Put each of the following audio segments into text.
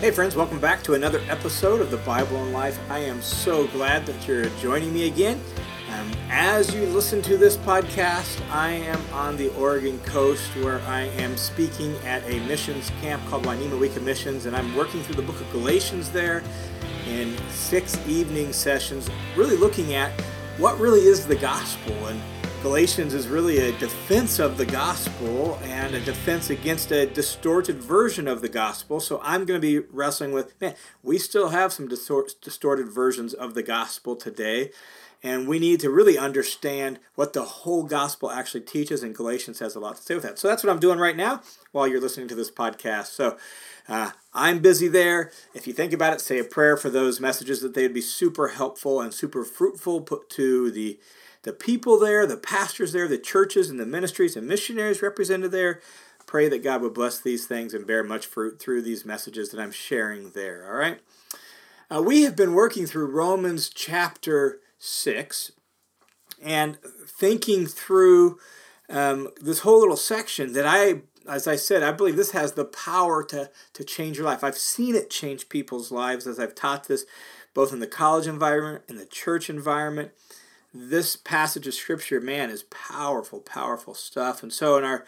Hey, friends, welcome back to another episode of the Bible and Life. I am so glad that you're joining me again. Um, as you listen to this podcast, I am on the Oregon coast where I am speaking at a missions camp called Wainemewika Missions, and I'm working through the book of Galatians there in six evening sessions, really looking at what really is the gospel and Galatians is really a defense of the gospel and a defense against a distorted version of the gospel. So I'm going to be wrestling with, man, we still have some distorted versions of the gospel today. And we need to really understand what the whole gospel actually teaches, and Galatians has a lot to say with that. So that's what I'm doing right now while you're listening to this podcast. So uh, I'm busy there. If you think about it, say a prayer for those messages that they'd be super helpful and super fruitful, put to the the people there, the pastors there, the churches and the ministries and missionaries represented there. Pray that God would bless these things and bear much fruit through these messages that I'm sharing there. All right. Uh, we have been working through Romans chapter 6 and thinking through um, this whole little section that I, as I said, I believe this has the power to, to change your life. I've seen it change people's lives as I've taught this both in the college environment, in the church environment this passage of scripture, man, is powerful, powerful stuff. And so in our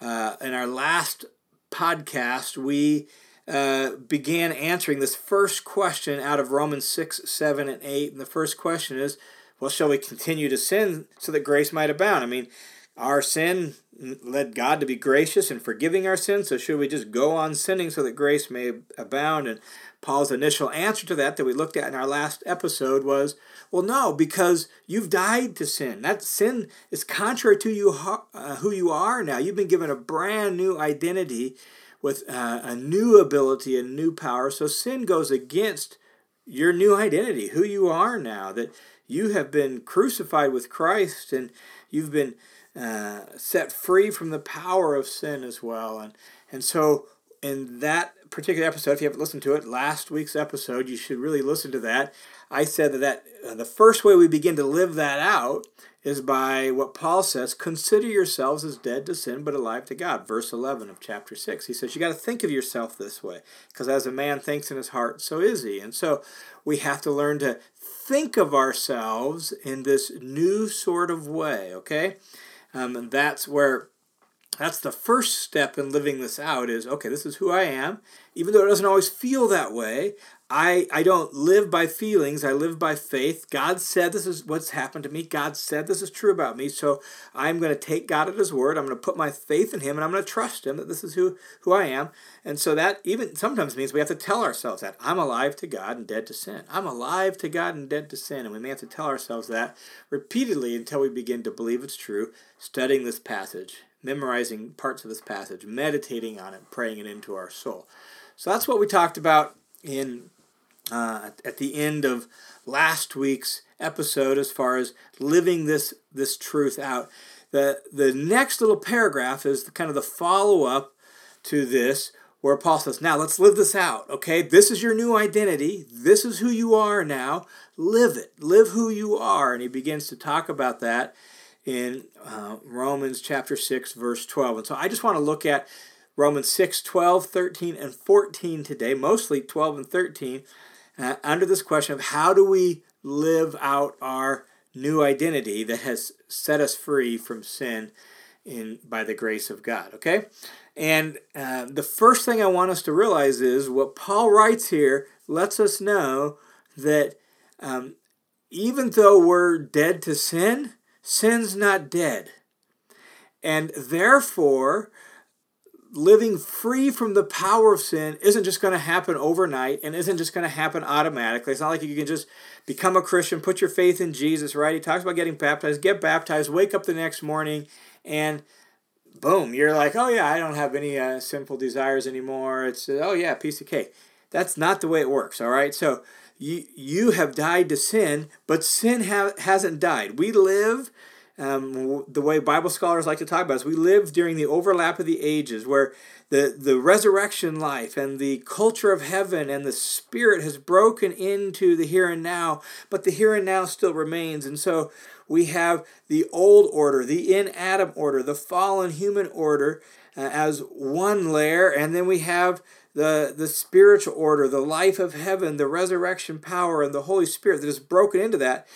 uh, in our last podcast, we uh, began answering this first question out of Romans six, seven, and eight. And the first question is, well, shall we continue to sin so that grace might abound? I mean, our sin led God to be gracious and forgiving our sins. So should we just go on sinning so that grace may abound? And Paul's initial answer to that that we looked at in our last episode was, well, no, because you've died to sin. That sin is contrary to you uh, who you are now. You've been given a brand new identity with uh, a new ability and new power. So sin goes against your new identity, who you are now. That you have been crucified with Christ and you've been uh, set free from the power of sin as well. And and so in that particular episode, if you haven't listened to it, last week's episode, you should really listen to that. I said that, that uh, the first way we begin to live that out is by what Paul says consider yourselves as dead to sin but alive to God. Verse 11 of chapter 6. He says, You got to think of yourself this way because as a man thinks in his heart, so is he. And so we have to learn to think of ourselves in this new sort of way, okay? Um, and that's where that's the first step in living this out is okay this is who i am. Even though it doesn't always feel that way i i don't live by feelings. I live by faith. God said this is what's happened to me. God said this is true about me. So i'm going to take god at his word. I'm going to put my faith in him and i'm going to trust him that this is who who i am. And so that even sometimes means we have to tell ourselves that i'm alive to god and dead to sin. I'm alive to god and dead to sin. And we may have to tell ourselves that repeatedly until we begin to believe it's true studying this passage memorizing parts of this passage, meditating on it, praying it into our soul. So that's what we talked about in uh, at the end of last week's episode as far as living this this truth out. The the next little paragraph is the, kind of the follow up to this where Paul says, Now let's live this out, okay? This is your new identity. This is who you are now. Live it. Live who you are. And he begins to talk about that in uh, Romans chapter 6, verse 12. And so I just want to look at Romans 6, 12, 13, and 14 today, mostly 12 and 13, uh, under this question of how do we live out our new identity that has set us free from sin in by the grace of God. Okay? And uh, the first thing I want us to realize is what Paul writes here lets us know that um, even though we're dead to sin, sin's not dead. And therefore, living free from the power of sin isn't just going to happen overnight and isn't just going to happen automatically. It's not like you can just become a Christian, put your faith in Jesus, right? He talks about getting baptized, get baptized, wake up the next morning, and boom, you're like, oh yeah, I don't have any uh, sinful desires anymore. It's, oh yeah, piece of cake. That's not the way it works, all right? So you, you have died to sin, but sin ha- hasn't died. We live um, the way Bible scholars like to talk about is we live during the overlap of the ages where the, the resurrection life and the culture of heaven and the spirit has broken into the here and now, but the here and now still remains. And so we have the old order, the in Adam order, the fallen human order uh, as one layer, and then we have the, the spiritual order, the life of heaven, the resurrection power, and the Holy Spirit that is broken into that,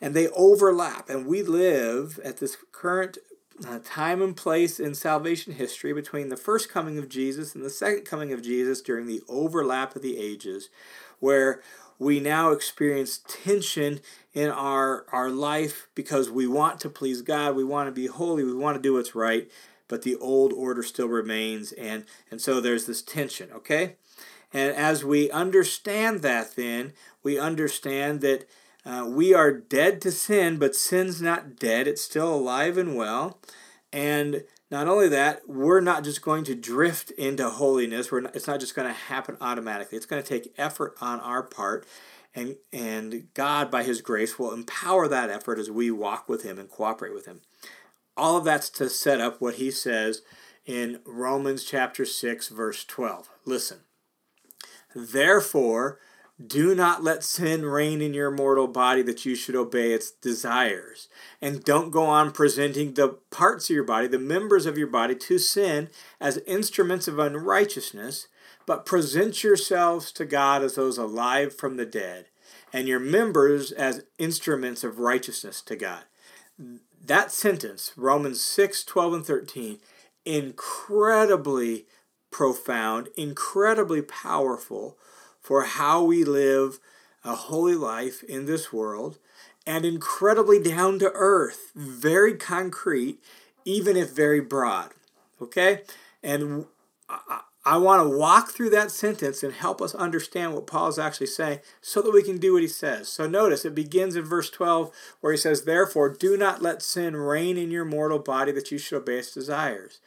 and they overlap. And we live at this current uh, time and place in salvation history between the first coming of Jesus and the second coming of Jesus during the overlap of the ages, where we now experience tension in our, our life because we want to please God, we want to be holy, we want to do what's right, but the old order still remains, and, and so there's this tension, okay? And as we understand that, then, we understand that uh, we are dead to sin, but sin's not dead, it's still alive and well. And not only that, we're not just going to drift into holiness. We're not, it's not just going to happen automatically. It's going to take effort on our part. And, and God, by His grace, will empower that effort as we walk with Him and cooperate with Him. All of that's to set up what He says in Romans chapter 6, verse 12. Listen. Therefore, do not let sin reign in your mortal body that you should obey its desires. And don't go on presenting the parts of your body, the members of your body, to sin as instruments of unrighteousness, but present yourselves to God as those alive from the dead, and your members as instruments of righteousness to God. That sentence, Romans 6 12 and 13, incredibly profound, incredibly powerful for how we live a holy life in this world and incredibly down to earth, very concrete, even if very broad. Okay? And I, want to walk through that sentence and help us understand what Paul is actually saying so that we can do what he says. So notice it begins in verse 12 where he says, Therefore, do not let sin reign in your mortal body that you should obey its desires.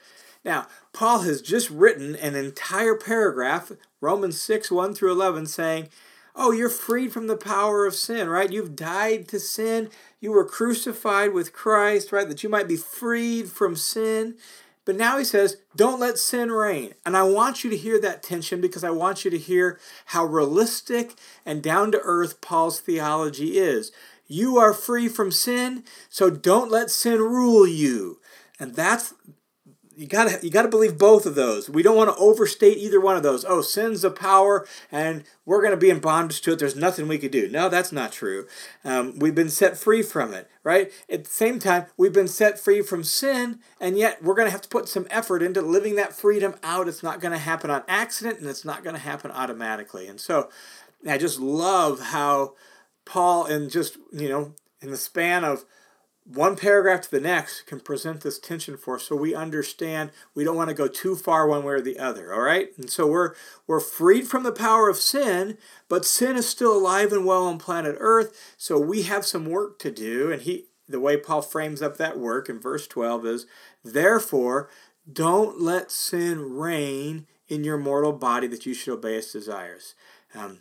Now, Paul has just written an entire paragraph, Romans 6 1 through 11, saying, Oh, you're freed from the power of sin, right? You've died to sin. You were crucified with Christ, right? That you might be freed from sin. But now he says, don't let sin reign. And I want you to hear that tension because I want you to hear how realistic and down to earth Paul's theology is. You are free from sin, so don't let sin rule you. And that's you gotta you gotta believe both of those. We don't want to overstate either one of those. Oh, sin's a power, and we're gonna be in bondage to it. There's nothing we could do. No, that's not true. Um, we've been set free from it, right? At the same time, we've been set free from sin, and yet we're gonna have to put some effort into living that freedom out. It's not gonna happen on accident, and it's not gonna happen automatically. And so, I just love how Paul, in just you know, in the span of one paragraph to the next can present this tension for us so we understand we don't want to go too far one way or the other all right? And so we're we're freed from the power of sin but sin is still alive and well on planet earth so we have some work to do and he the way paul frames up that work in verse 12 is therefore don't let sin reign in your mortal body that you should obey its desires. Um,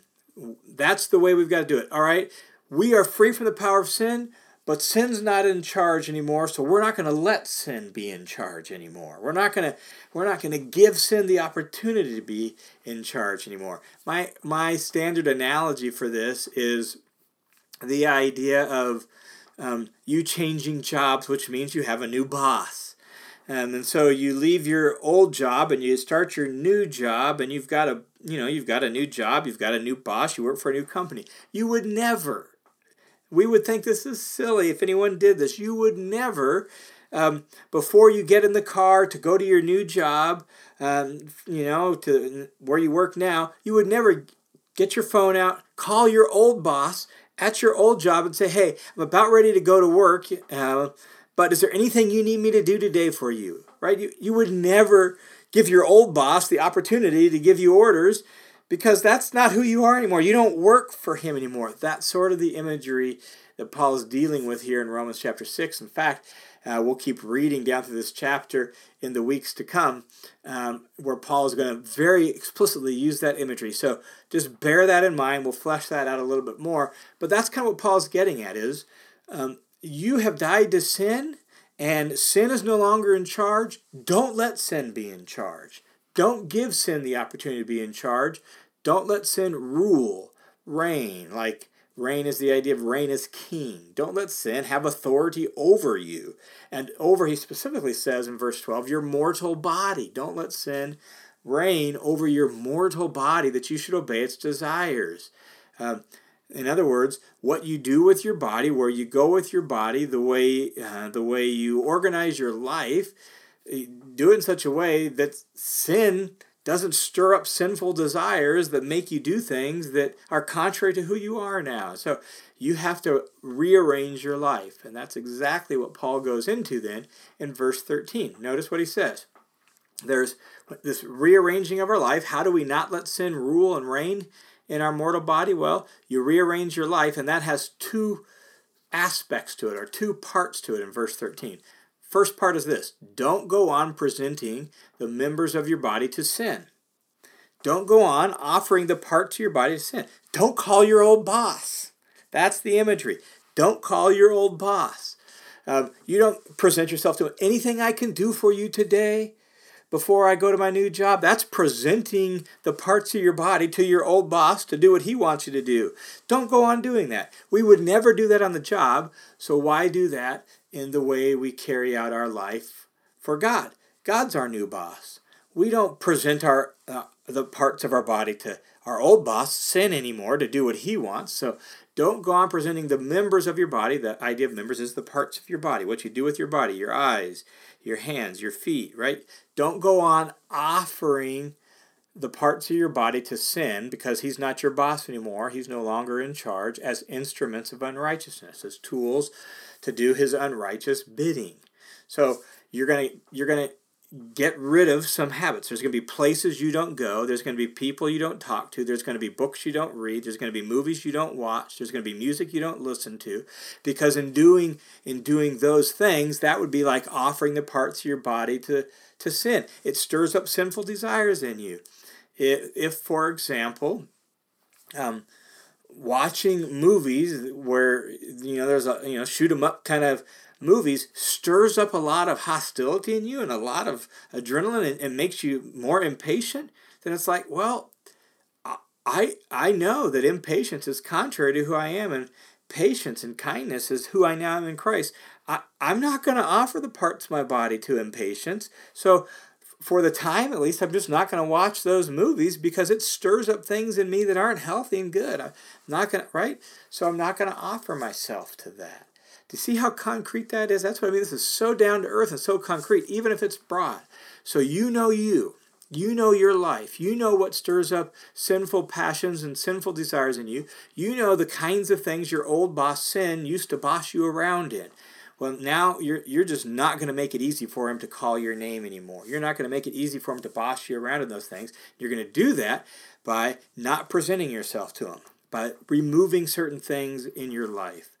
that's the way we've got to do it all right? We are free from the power of sin but sin's not in charge anymore, so we're not going to let sin be in charge anymore. We're not going to we're not going to give sin the opportunity to be in charge anymore. My my standard analogy for this is the idea of um, you changing jobs, which means you have a new boss. Um, and so you leave your old job and you start your new job, and you've got a you know you've got a new job, you've got a new boss, you work for a new company. You would never we would think this is silly if anyone did this. You would never, um, before you get in the car to go to your new job, um, you know, to where you work now, you would never get your phone out, call your old boss at your old job and say, hey, I'm about ready to go to work, uh, but is there anything you need me to do today for you? Right? You, you would never give your old boss the opportunity to give you orders because that's not who you are anymore. You don't work for him anymore. That's sort of the imagery that Paul is dealing with here in Romans chapter 6. In fact, uh, we'll keep reading down through this chapter in the weeks to come, um, where Paul is going to very explicitly use that imagery. So just bear that in mind. We'll flesh that out a little bit more. But that's kind of what Paul's getting at is um, you have died to sin, and sin is no longer in charge. Don't let sin be in charge. Don't give sin the opportunity to be in charge. Don't let sin rule, reign. Like reign is the idea of reign as king. Don't let sin have authority over you. And over, he specifically says in verse 12, your mortal body. Don't let sin reign over your mortal body that you should obey its desires. Um, in other words, what you do with your body, where you go with your body, the way uh, the way you organize your life, eh, do it in such a way that sin doesn't stir up sinful desires that make you do things that are contrary to who you are now. So you have to rearrange your life. And that's exactly what Paul goes into then in verse 13. Notice what he says. There's this rearranging of our life. How do we not let sin rule and reign in our mortal body? Well, you rearrange your life, and that has two aspects to it, or two parts to it in verse 13. First part is this don't go on presenting the members of your body to sin. Don't go on offering the parts of your body to sin. Don't call your old boss. That's the imagery. Don't call your old boss. Um, you don't present yourself to anything I can do for you today before I go to my new job. That's presenting the parts of your body to your old boss to do what he wants you to do. Don't go on doing that. We would never do that on the job, so why do that in the way we carry out our life for God. God's our new boss. We don't present our uh, the parts of our body to our old boss, sin anymore, to do what he wants. So don't go on presenting the members of your body. The idea of members is the parts of your body, what you do with your body, your eyes, your hands, your feet, right? Don't go on offering the parts of your body to sin because he's not your boss anymore. He's no longer in charge as instruments of unrighteousness, as tools to do his unrighteous bidding. So you're gonna you're gonna get rid of some habits. There's going to be places you don't go. There's going to be people you don't talk to. There's going to be books you don't read. There's going to be movies you don't watch. There's going to be music you don't listen to, because in doing in doing those things, that would be like offering the parts of your body to to sin. It stirs up sinful desires in you. If, if for example, um, watching movies where you know there's a you know shoot 'em up kind of movies stirs up a lot of hostility in you and a lot of adrenaline and, and makes you more impatient then it's like well i i know that impatience is contrary to who i am and patience and kindness is who i now am in christ I, i'm not going to offer the parts of my body to impatience so for the time at least, I'm just not going to watch those movies because it stirs up things in me that aren't healthy and good. I'm not going to, right? So I'm not going to offer myself to that. Do you see how concrete that is? That's what I mean. This is so down to earth and so concrete, even if it's broad. So you know you. You know your life. You know what stirs up sinful passions and sinful desires in you. You know the kinds of things your old boss sin used to boss you around in. Well, now you're you're just not going to make it easy for him to call your name anymore. You're not going to make it easy for him to boss you around in those things. You're going to do that by not presenting yourself to him, by removing certain things in your life.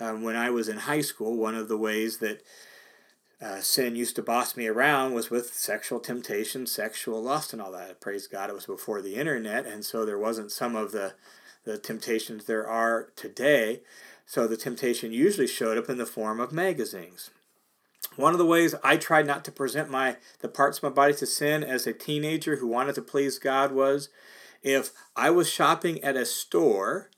Um, when I was in high school, one of the ways that uh, sin used to boss me around was with sexual temptation, sexual lust, and all that. Praise God, it was before the internet, and so there wasn't some of the the temptations there are today. So the temptation usually showed up in the form of magazines. One of the ways I tried not to present my the parts of my body to sin as a teenager who wanted to please God was if I was shopping at a store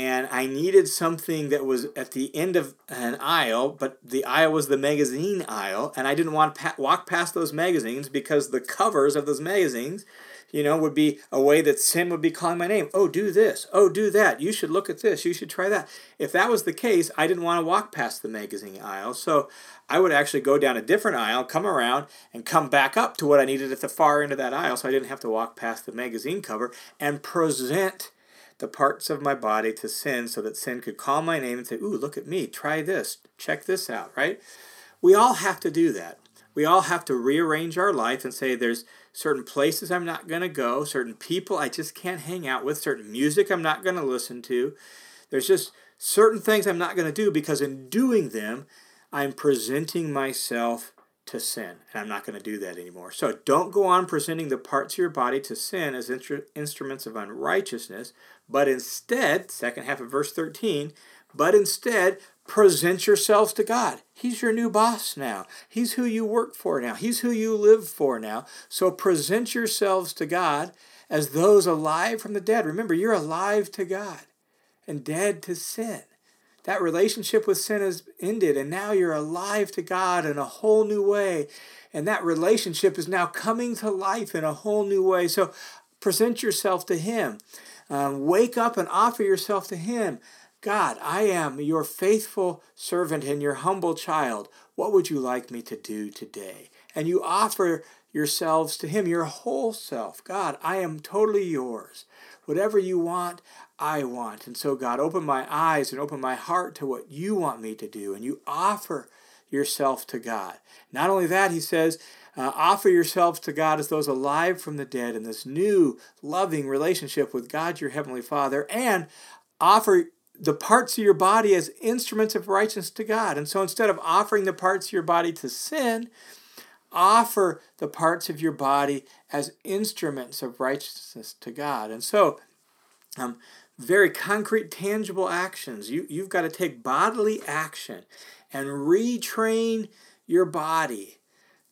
and I needed something that was at the end of an aisle, but the aisle was the magazine aisle, and I didn't want to pa- walk past those magazines because the covers of those magazines you know, would be a way that sin would be calling my name. Oh, do this. Oh, do that. You should look at this. You should try that. If that was the case, I didn't want to walk past the magazine aisle. So I would actually go down a different aisle, come around, and come back up to what I needed at the far end of that aisle so I didn't have to walk past the magazine cover and present the parts of my body to sin so that sin could call my name and say, Ooh, look at me. Try this. Check this out, right? We all have to do that. We all have to rearrange our life and say, There's certain places I'm not going to go, certain people I just can't hang out with, certain music I'm not going to listen to. There's just certain things I'm not going to do because in doing them, I'm presenting myself to sin. And I'm not going to do that anymore. So don't go on presenting the parts of your body to sin as instru- instruments of unrighteousness, but instead, second half of verse 13, but instead present yourselves to God. He's your new boss now. He's who you work for now. He's who you live for now. So present yourselves to God as those alive from the dead. Remember, you're alive to God and dead to sin. That relationship with sin has ended, and now you're alive to God in a whole new way. And that relationship is now coming to life in a whole new way. So present yourself to Him. Um, wake up and offer yourself to Him. God, I am your faithful servant and your humble child. What would you like me to do today? And you offer yourselves to Him, your whole self. God, I am totally yours. Whatever you want, I want. And so, God, open my eyes and open my heart to what you want me to do. And you offer yourself to God. Not only that, he says, uh, offer yourselves to God as those alive from the dead in this new, loving relationship with God, your Heavenly Father, and offer the parts of your body as instruments of righteousness to God. And so instead of offering the parts of your body to sin, offer the parts of your body as instruments of righteousness to God. And so, um, very concrete, tangible actions. You, you've got to take bodily action and retrain your body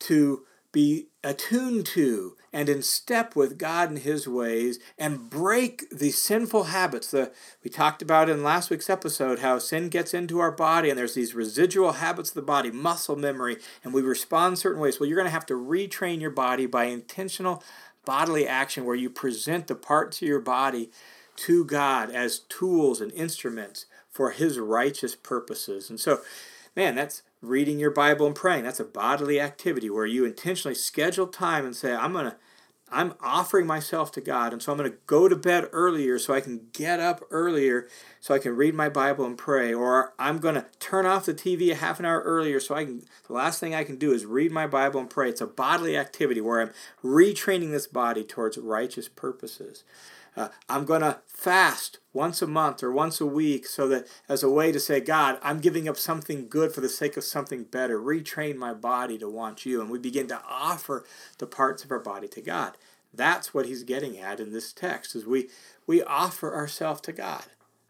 to be attuned to and in step with God and His ways and break the sinful habits. The, we talked about in last week's episode how sin gets into our body and there's these residual habits of the body, muscle memory, and we respond certain ways. Well, you're going to have to retrain your body by intentional bodily action where you present the parts of your body to God as tools and instruments for His righteous purposes. And so, man, that's reading your Bible and praying. That's a bodily activity where you intentionally schedule time and say, I'm going to I'm offering myself to God, and so I'm going to go to bed earlier so I can get up earlier so I can read my Bible and pray, or I'm going to turn off the TV a half an hour earlier so I can. The last thing I can do is read my Bible and pray. It's a bodily activity where I'm retraining this body towards righteous purposes. Uh, I'm going to fast once a month or once a week so that as a way to say, God, I'm giving up something good for the sake of something better. Retrain my body to want you. And we begin to offer the parts of our body to God. That's what he's getting at in this text is we we offer ourselves to God,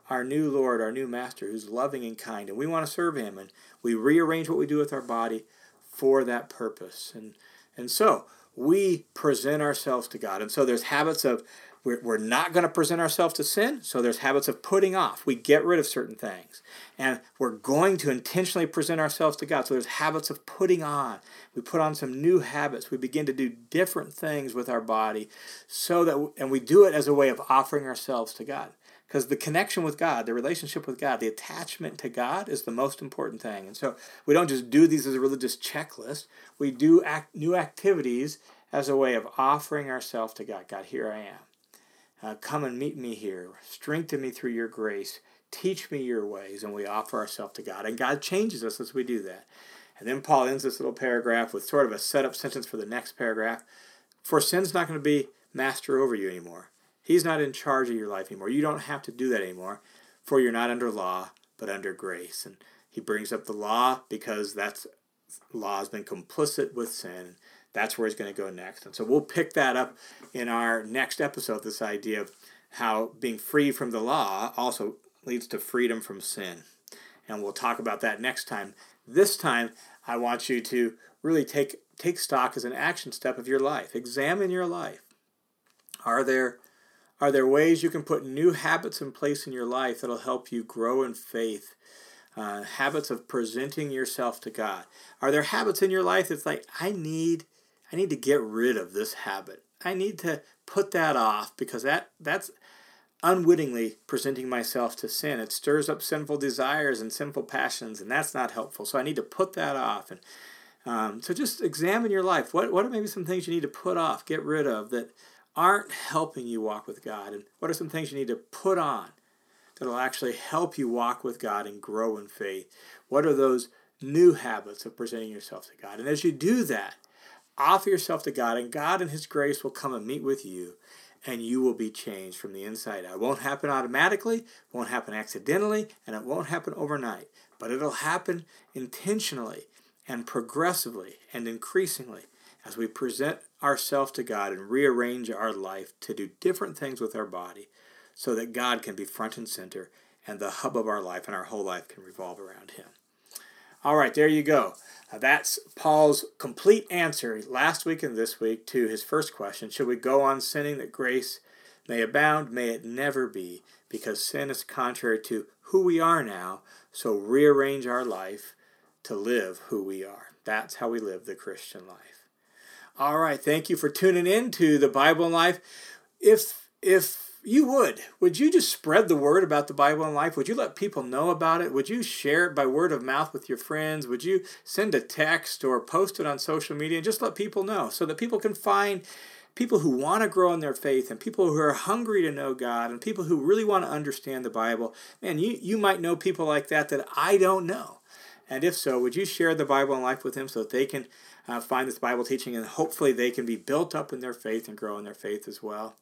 our new Lord, our new master who's loving and kind and we want to serve him and we rearrange what we do with our body for that purpose. And and so we present ourselves to God. And so there's habits of we're, we're not going to present ourselves to sin, so there's habits of putting off. We get rid of certain things. And we're going to intentionally present ourselves to God, so there's habits of putting on. We put on some new habits. We begin to do different things with our body, so that, and we do it as a way of offering ourselves to God. Because the connection with God, the relationship with God, the attachment to God is the most important thing. And so we don't just do these as a religious checklist. We do act, new activities as a way of offering ourselves to God. God, here I am. Uh, come and meet me here. Strengthen me through your grace. Teach me your ways. And we offer ourselves to God. And God changes us as we do that. And then Paul ends this little paragraph with sort of a setup sentence for the next paragraph. For sin's not going to be master over you anymore. He's not in charge of your life anymore. You don't have to do that anymore, for you're not under law, but under grace. And he brings up the law because that's law has been complicit with sin that's where he's going to go next. And so we'll pick that up in our next episode this idea of how being free from the law also leads to freedom from sin. And we'll talk about that next time. This time, I want you to really take, take stock as an action step of your life. Examine your life. Are there, are there ways you can put new habits in place in your life that'll help you grow in faith? Uh, habits of presenting yourself to God. Are there habits in your life that's like, I need I need to get rid of this habit. I need to put that off because that that's unwittingly presenting myself to sin. It stirs up sinful desires and sinful passions, and that's not helpful. So I need to put that off. And um, so just examine your life. What what are maybe some things you need to put off, get rid of that aren't helping you walk with God, and what are some things you need to put on that'll actually help you walk with God and grow in faith? What are those new habits of presenting yourself to God? And as you do that, Offer yourself to God, and God and His grace will come and meet with you, and you will be changed from the inside out. It won't happen automatically, won't happen accidentally, and it won't happen overnight, but it'll happen intentionally and progressively and increasingly as we present ourselves to God and rearrange our life to do different things with our body so that God can be front and center and the hub of our life and our whole life can revolve around Him. All right, there you go. Uh, that's Paul's complete answer last week and this week to his first question Should we go on sinning that grace may abound, may it never be, because sin is contrary to who we are now. So rearrange our life to live who we are. That's how we live the Christian life. All right, thank you for tuning in to the Bible and Life. If if you would, would you just spread the word about the Bible and life? Would you let people know about it? Would you share it by word of mouth with your friends? Would you send a text or post it on social media and just let people know so that people can find people who want to grow in their faith and people who are hungry to know God and people who really want to understand the Bible? Man, you, you might know people like that that I don't know. And if so, would you share the Bible and life with them so that they can uh, find this Bible teaching and hopefully they can be built up in their faith and grow in their faith as well?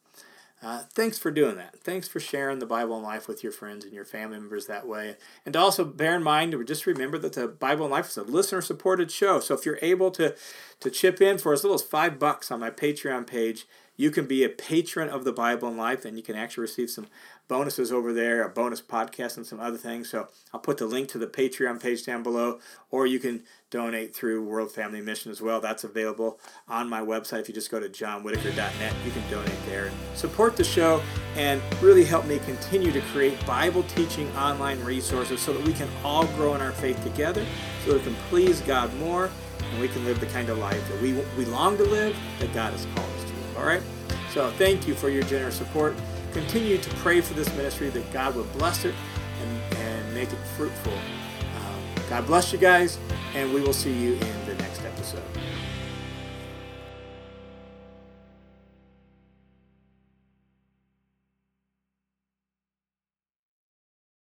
Uh, thanks for doing that. Thanks for sharing the Bible and life with your friends and your family members that way. And also bear in mind, just remember that the Bible and life is a listener supported show. So if you're able to, to chip in for as little as five bucks on my Patreon page, you can be a patron of the Bible and Life, and you can actually receive some bonuses over there, a bonus podcast, and some other things. So I'll put the link to the Patreon page down below, or you can donate through World Family Mission as well. That's available on my website. If you just go to johnwhittaker.net, you can donate there and support the show and really help me continue to create Bible teaching online resources so that we can all grow in our faith together, so that we can please God more, and we can live the kind of life that we, we long to live, that God has called us to. All right? So thank you for your generous support continue to pray for this ministry that God would bless it and, and make it fruitful. Um, God bless you guys, and we will see you in the next episode.